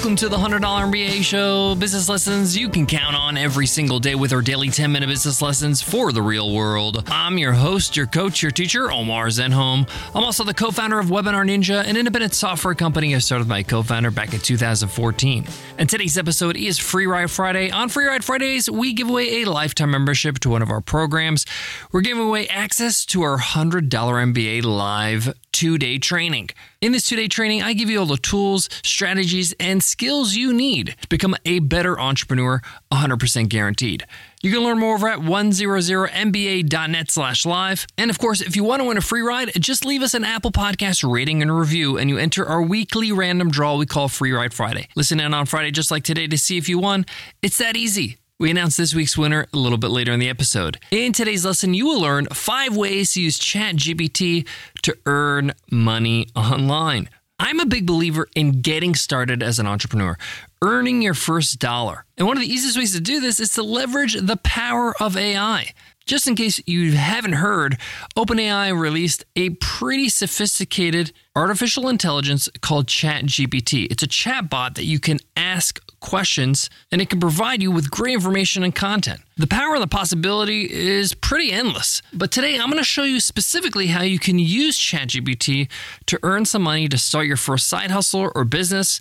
Welcome to the $100 MBA show. Business lessons you can count on every single day with our daily 10 minute business lessons for the real world. I'm your host, your coach, your teacher, Omar Zenhom. I'm also the co founder of Webinar Ninja, an independent software company I started with my co founder back in 2014. And today's episode is Free Ride Friday. On Free Ride Fridays, we give away a lifetime membership to one of our programs. We're giving away access to our $100 MBA live two day training. In this two day training, I give you all the tools, strategies, and skills you need to become a better entrepreneur, 100% guaranteed. You can learn more over at 100mba.net slash live. And of course, if you want to win a free ride, just leave us an Apple Podcast rating and review, and you enter our weekly random draw we call Free Ride Friday. Listen in on Friday just like today to see if you won. It's that easy. We announce this week's winner a little bit later in the episode. In today's lesson, you will learn five ways to use ChatGPT to earn money online. I'm a big believer in getting started as an entrepreneur, earning your first dollar. And one of the easiest ways to do this is to leverage the power of AI. Just in case you haven't heard, OpenAI released a pretty sophisticated artificial intelligence called ChatGPT. It's a chatbot that you can ask questions and it can provide you with great information and content. The power and the possibility is pretty endless. But today I'm going to show you specifically how you can use ChatGPT to earn some money to start your first side hustle or business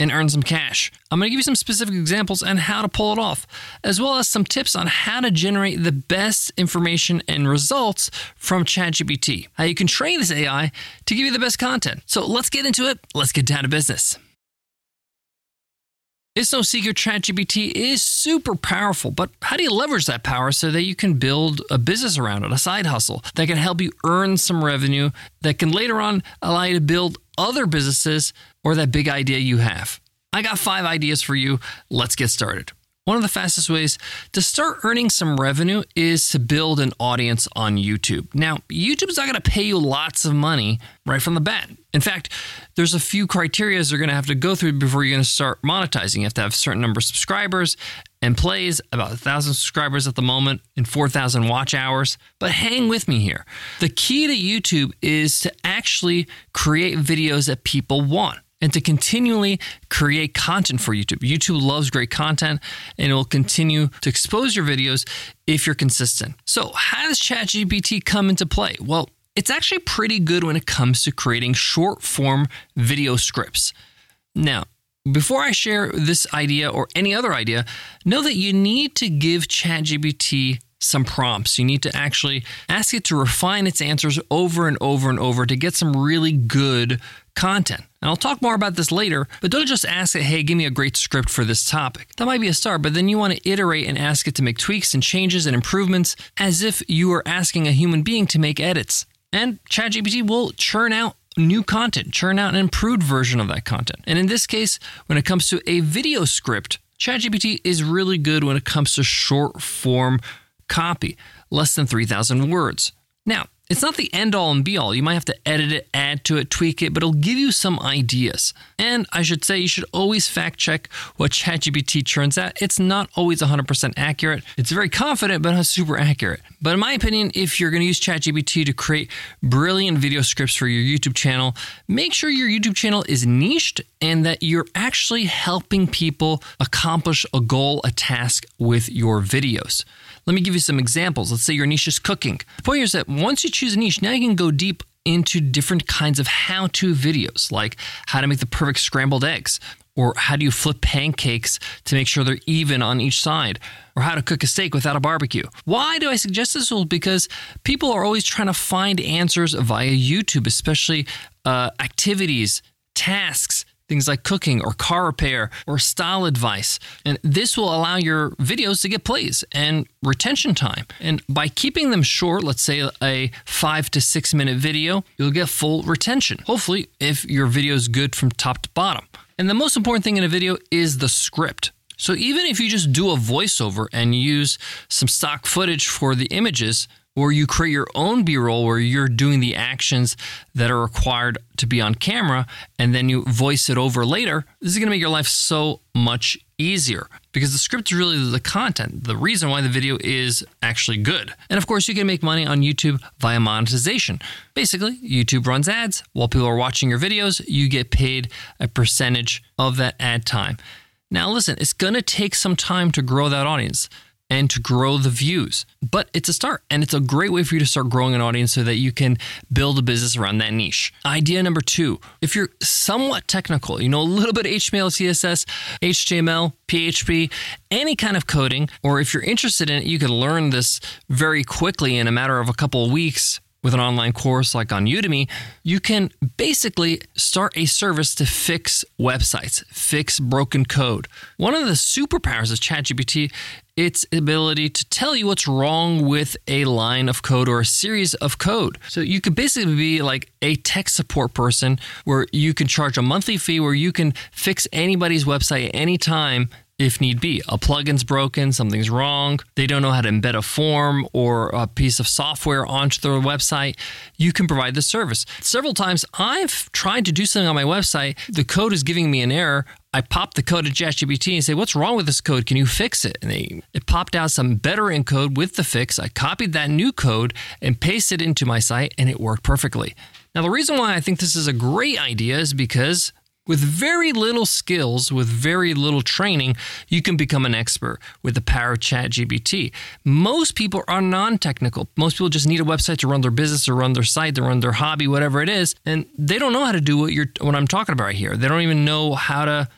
and earn some cash. I'm going to give you some specific examples on how to pull it off, as well as some tips on how to generate the best information and results from ChatGPT. How you can train this AI to give you the best content. So let's get into it. Let's get down to business. It's no secret ChatGPT is super powerful, but how do you leverage that power so that you can build a business around it, a side hustle that can help you earn some revenue that can later on allow you to build other businesses or that big idea you have? I got five ideas for you. Let's get started. One of the fastest ways to start earning some revenue is to build an audience on YouTube. Now, YouTube's not going to pay you lots of money right from the bat. In fact, there's a few criteria you're going to have to go through before you're going to start monetizing. You have to have a certain number of subscribers and plays, about 1,000 subscribers at the moment and 4,000 watch hours. But hang with me here. The key to YouTube is to actually create videos that people want and to continually create content for YouTube. YouTube loves great content and it will continue to expose your videos if you're consistent. So, how does ChatGPT come into play? Well, it's actually pretty good when it comes to creating short form video scripts. Now, before I share this idea or any other idea, know that you need to give ChatGPT some prompts. You need to actually ask it to refine its answers over and over and over to get some really good content. And I'll talk more about this later, but don't just ask it, hey, give me a great script for this topic. That might be a start, but then you want to iterate and ask it to make tweaks and changes and improvements as if you are asking a human being to make edits. And ChatGPT will churn out new content, churn out an improved version of that content. And in this case, when it comes to a video script, ChatGPT is really good when it comes to short form copy, less than 3,000 words. Now, It's not the end all and be all. You might have to edit it, add to it, tweak it, but it'll give you some ideas. And I should say, you should always fact check what ChatGPT turns out. It's not always 100% accurate. It's very confident, but not super accurate. But in my opinion, if you're going to use ChatGPT to create brilliant video scripts for your YouTube channel, make sure your YouTube channel is niched and that you're actually helping people accomplish a goal, a task with your videos. Let me give you some examples. Let's say your niche is cooking. The point here is that once you choose a niche, now you can go deep into different kinds of how to videos, like how to make the perfect scrambled eggs, or how do you flip pancakes to make sure they're even on each side, or how to cook a steak without a barbecue. Why do I suggest this? Well, because people are always trying to find answers via YouTube, especially uh, activities, tasks, things like cooking or car repair or style advice. And this will allow your videos to get plays and retention time. And by keeping them short, let's say a five to six minute video, you'll get full retention. Hopefully, if your video is good from top to bottom. And the most important thing in a video is the script. So even if you just do a voiceover and use some stock footage for the images, or you create your own B roll where you're doing the actions that are required to be on camera and then you voice it over later, this is going to make your life so much easier because the script is really the content, the reason why the video is actually good. And of course, you can make money on YouTube via monetization. Basically, YouTube runs ads while people are watching your videos, you get paid a percentage of that ad time. Now, listen, it's going to take some time to grow that audience and to grow the views. But it's a start, and it's a great way for you to start growing an audience so that you can build a business around that niche. Idea number two if you're somewhat technical, you know a little bit of HTML, CSS, HTML, PHP, any kind of coding, or if you're interested in it, you can learn this very quickly in a matter of a couple of weeks with an online course like on Udemy, you can basically start a service to fix websites, fix broken code. One of the superpowers of ChatGPT its ability to tell you what's wrong with a line of code or a series of code. So you could basically be like a tech support person where you can charge a monthly fee where you can fix anybody's website at any time if need be. A plugin's broken, something's wrong, they don't know how to embed a form or a piece of software onto their website, you can provide the service. Several times I've tried to do something on my website, the code is giving me an error. I pop the code at ChatGPT and say, "What's wrong with this code? Can you fix it?" And they, it popped out some better encode with the fix. I copied that new code and pasted it into my site, and it worked perfectly. Now, the reason why I think this is a great idea is because with very little skills, with very little training, you can become an expert with the power of ChatGPT. Most people are non technical. Most people just need a website to run their business or run their site, to run their hobby, whatever it is. And they don't know how to do what, you're, what I'm talking about here. They don't even know how to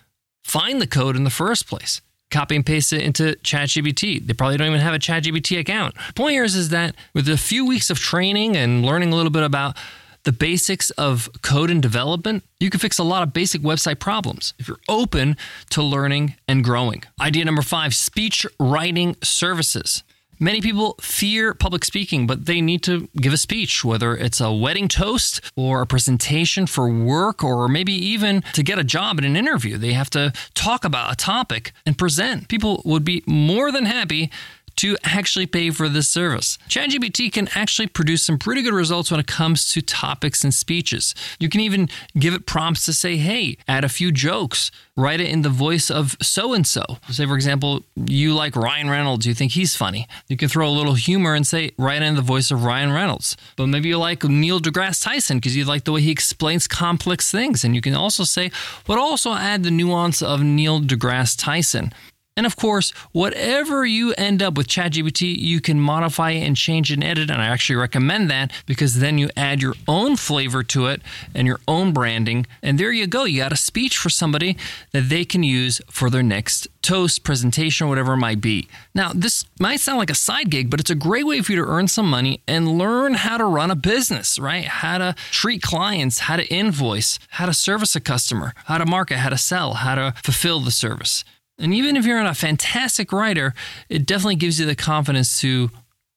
find the code in the first place copy and paste it into ChatGPT. They probably don't even have a ChatGPT account. Point here is, is that with a few weeks of training and learning a little bit about the basics of code and development, you can fix a lot of basic website problems if you're open to learning and growing. Idea number five speech writing services. Many people fear public speaking, but they need to give a speech, whether it's a wedding toast or a presentation for work or maybe even to get a job in an interview. They have to talk about a topic and present. People would be more than happy to actually pay for this service. ChatGPT can actually produce some pretty good results when it comes to topics and speeches. You can even give it prompts to say, hey, add a few jokes, write it in the voice of so and so. Say, for example, you like Ryan Reynolds, you think he's funny. You can throw a little humor and say, write it in the voice of Ryan Reynolds. But maybe you like Neil deGrasse Tyson because you like the way he explains complex things. And you can also say, but also add the nuance of Neil deGrasse Tyson. And of course, whatever you end up with ChatGPT, you can modify and change and edit. And I actually recommend that because then you add your own flavor to it and your own branding. And there you go. You got a speech for somebody that they can use for their next toast, presentation, or whatever it might be. Now, this might sound like a side gig, but it's a great way for you to earn some money and learn how to run a business, right? How to treat clients, how to invoice, how to service a customer, how to market, how to sell, how to fulfill the service. And even if you're not a fantastic writer, it definitely gives you the confidence to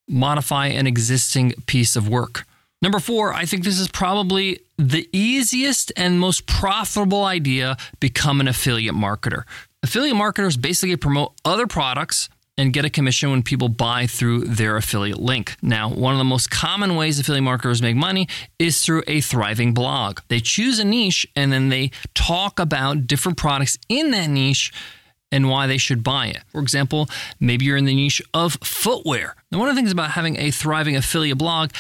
modify an existing piece of work. Number four, I think this is probably the easiest and most profitable idea become an affiliate marketer. Affiliate marketers basically promote other products and get a commission when people buy through their affiliate link. Now, one of the most common ways affiliate marketers make money is through a thriving blog. They choose a niche and then they talk about different products in that niche and why they should buy it. For example, maybe you're in the niche of footwear. Now, one of the things about having a thriving affiliate blog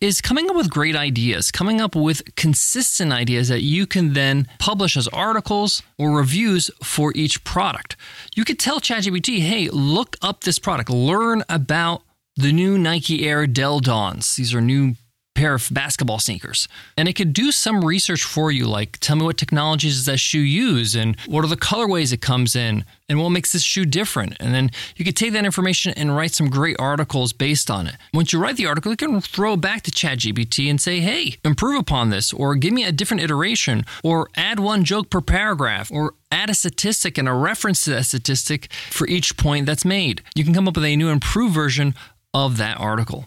is coming up with great ideas, coming up with consistent ideas that you can then publish as articles or reviews for each product. You could tell ChatGPT, hey, look up this product, learn about the new Nike Air Del Dawns. These are new pair of basketball sneakers. And it could do some research for you, like tell me what technologies does that shoe use and what are the colorways it comes in and what makes this shoe different. And then you could take that information and write some great articles based on it. Once you write the article, you can throw it back to ChatGPT and say, hey, improve upon this, or give me a different iteration, or add one joke per paragraph, or add a statistic and a reference to that statistic for each point that's made. You can come up with a new improved version of that article.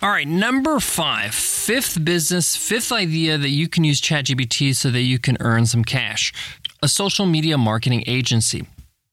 All right, number five, fifth business, fifth idea that you can use ChatGPT so that you can earn some cash a social media marketing agency.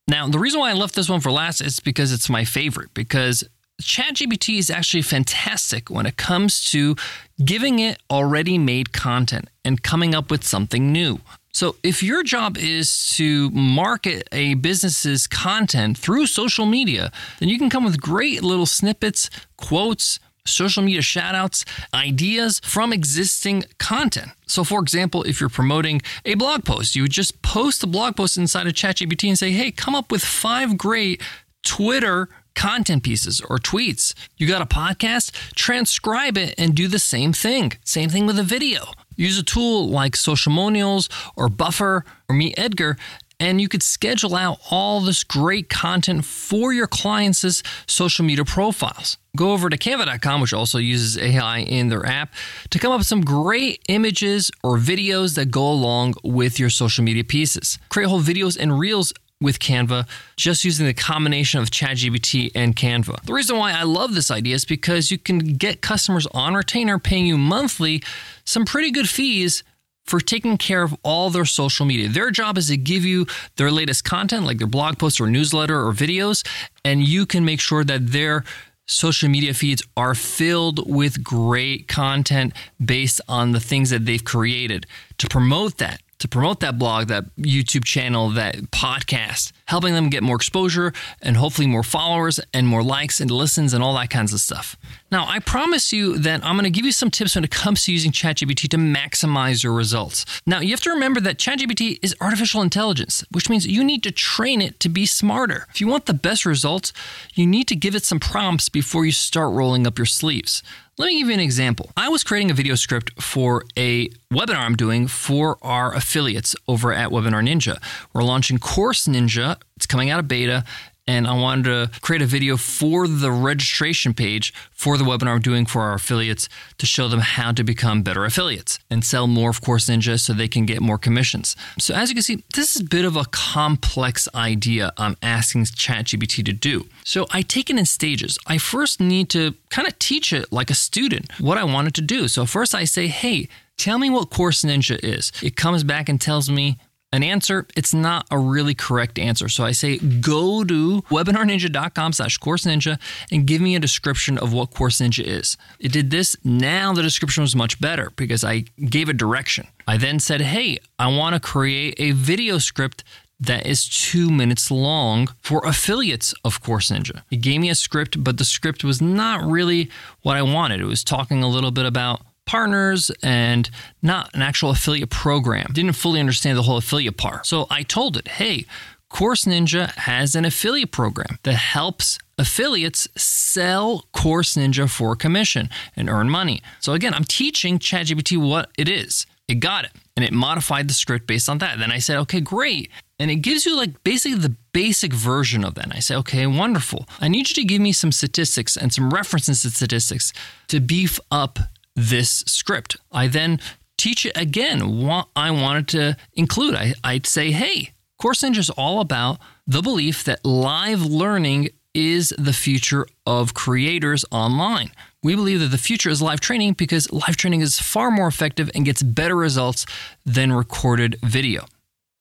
Now, the reason why I left this one for last is because it's my favorite, because ChatGPT is actually fantastic when it comes to giving it already made content and coming up with something new. So, if your job is to market a business's content through social media, then you can come with great little snippets, quotes, social media shoutouts, ideas from existing content. So, for example, if you're promoting a blog post, you would just post the blog post inside of ChatGPT and say, hey, come up with five great Twitter content pieces or tweets. You got a podcast? Transcribe it and do the same thing. Same thing with a video. Use a tool like Socialmonials or Buffer or Meet Edgar and you could schedule out all this great content for your clients' social media profiles. Go over to canva.com, which also uses AI in their app, to come up with some great images or videos that go along with your social media pieces. Create whole videos and reels with Canva just using the combination of ChatGPT and Canva. The reason why I love this idea is because you can get customers on retainer paying you monthly some pretty good fees for taking care of all their social media. Their job is to give you their latest content, like their blog posts or newsletter or videos, and you can make sure that their social media feeds are filled with great content based on the things that they've created. To promote that, to promote that blog, that YouTube channel, that podcast, helping them get more exposure and hopefully more followers and more likes and listens and all that kinds of stuff. Now, I promise you that I'm going to give you some tips when it comes to using ChatGPT to maximize your results. Now, you have to remember that ChatGPT is artificial intelligence, which means you need to train it to be smarter. If you want the best results, you need to give it some prompts before you start rolling up your sleeves. Let me give you an example. I was creating a video script for a webinar I'm doing for our affiliates over at Webinar Ninja. We're launching Course Ninja, it's coming out of beta, and I wanted to create a video for the registration page for the webinar I'm doing for our affiliates to show them how to become better affiliates and sell more of Course Ninja so they can get more commissions. So as you can see, this is a bit of a complex idea I'm asking ChatGPT to do. So I take it in stages. I first need to kind of teach it like a student what I want it to do. So first I say, hey, tell me what Course Ninja is. It comes back and tells me an answer, it's not a really correct answer. So I say go to webinarninja.com slash course ninja and give me a description of what course ninja is. It did this. Now the description was much better because I gave a direction. I then said, hey, I want to create a video script that is two minutes long for affiliates of Course Ninja. It gave me a script, but the script was not really what I wanted. It was talking a little bit about partners and not an actual affiliate program. Didn't fully understand the whole affiliate part. So I told it, hey, Course Ninja has an affiliate program that helps affiliates sell Course Ninja for commission and earn money. So again, I'm teaching ChatGPT what it is. It got it and it modified the script based on that. Then I said, okay, great. And it gives you like basically the basic version of that. And I say, okay, wonderful. I need you to give me some statistics and some references to statistics to beef up this script. I then teach it again what I wanted to include. I, I'd say, hey, Course Ninja is all about the belief that live learning is the future of creators online. We believe that the future is live training because live training is far more effective and gets better results than recorded video.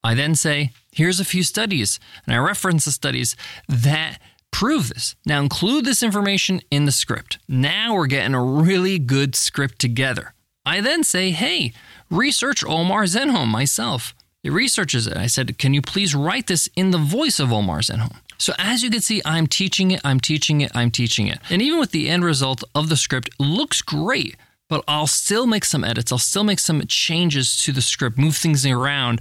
I then say, here's a few studies, and I reference the studies that prove this. Now, include this information in the script. Now we're getting a really good script together. I then say, hey, research Omar Zenhom myself. He researches it. I said, can you please write this in the voice of Omar Zenhom? So as you can see, I'm teaching it, I'm teaching it, I'm teaching it. And even with the end result of the script, looks great but I'll still make some edits. I'll still make some changes to the script, move things around,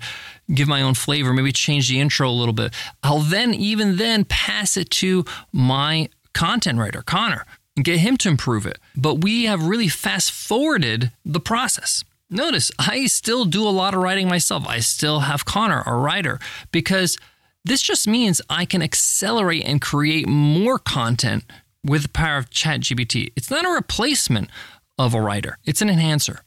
give my own flavor, maybe change the intro a little bit. I'll then, even then, pass it to my content writer, Connor, and get him to improve it. But we have really fast forwarded the process. Notice I still do a lot of writing myself. I still have Connor, a writer, because this just means I can accelerate and create more content with the power of ChatGPT. It's not a replacement of a writer, it's an enhancer.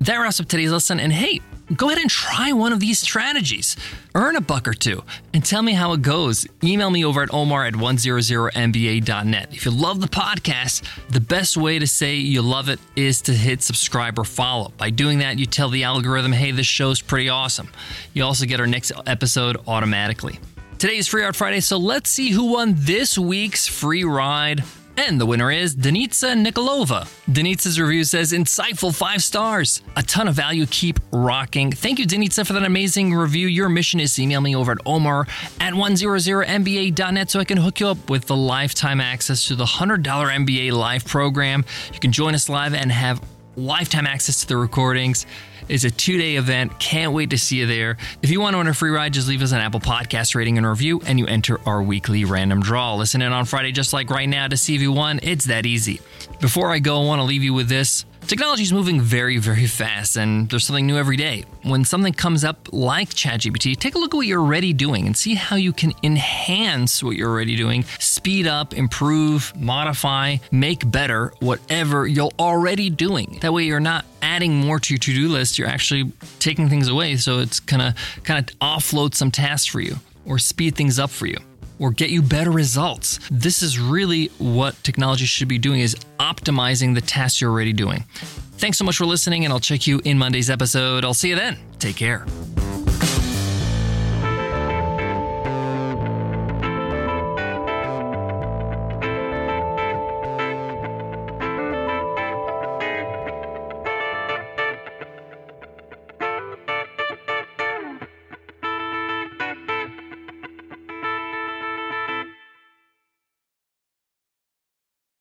That wraps up today's lesson. And hey, go ahead and try one of these strategies. Earn a buck or two and tell me how it goes. Email me over at omar at 100mba.net. If you love the podcast, the best way to say you love it is to hit subscribe or follow. By doing that, you tell the algorithm, hey, this show's pretty awesome. You also get our next episode automatically. Today is Free Ride Friday, so let's see who won this week's free ride and the winner is Denitsa Nikolova. Denitsa's review says, insightful five stars. A ton of value. Keep rocking. Thank you, Denitsa, for that amazing review. Your mission is to email me over at omar at 100mba.net so I can hook you up with the lifetime access to the $100 MBA live program. You can join us live and have lifetime access to the recordings. It's a two day event. Can't wait to see you there. If you want to win a free ride, just leave us an Apple Podcast rating and review, and you enter our weekly random draw. Listen in on Friday, just like right now, to see if you won. It's that easy. Before I go, I want to leave you with this. Technology is moving very, very fast, and there's something new every day. When something comes up like ChatGPT, take a look at what you're already doing and see how you can enhance what you're already doing, speed up, improve, modify, make better whatever you're already doing. That way, you're not adding more to your to-do list. You're actually taking things away, so it's gonna kind of offload some tasks for you or speed things up for you or get you better results. This is really what technology should be doing is optimizing the tasks you're already doing. Thanks so much for listening and I'll check you in Monday's episode. I'll see you then. Take care.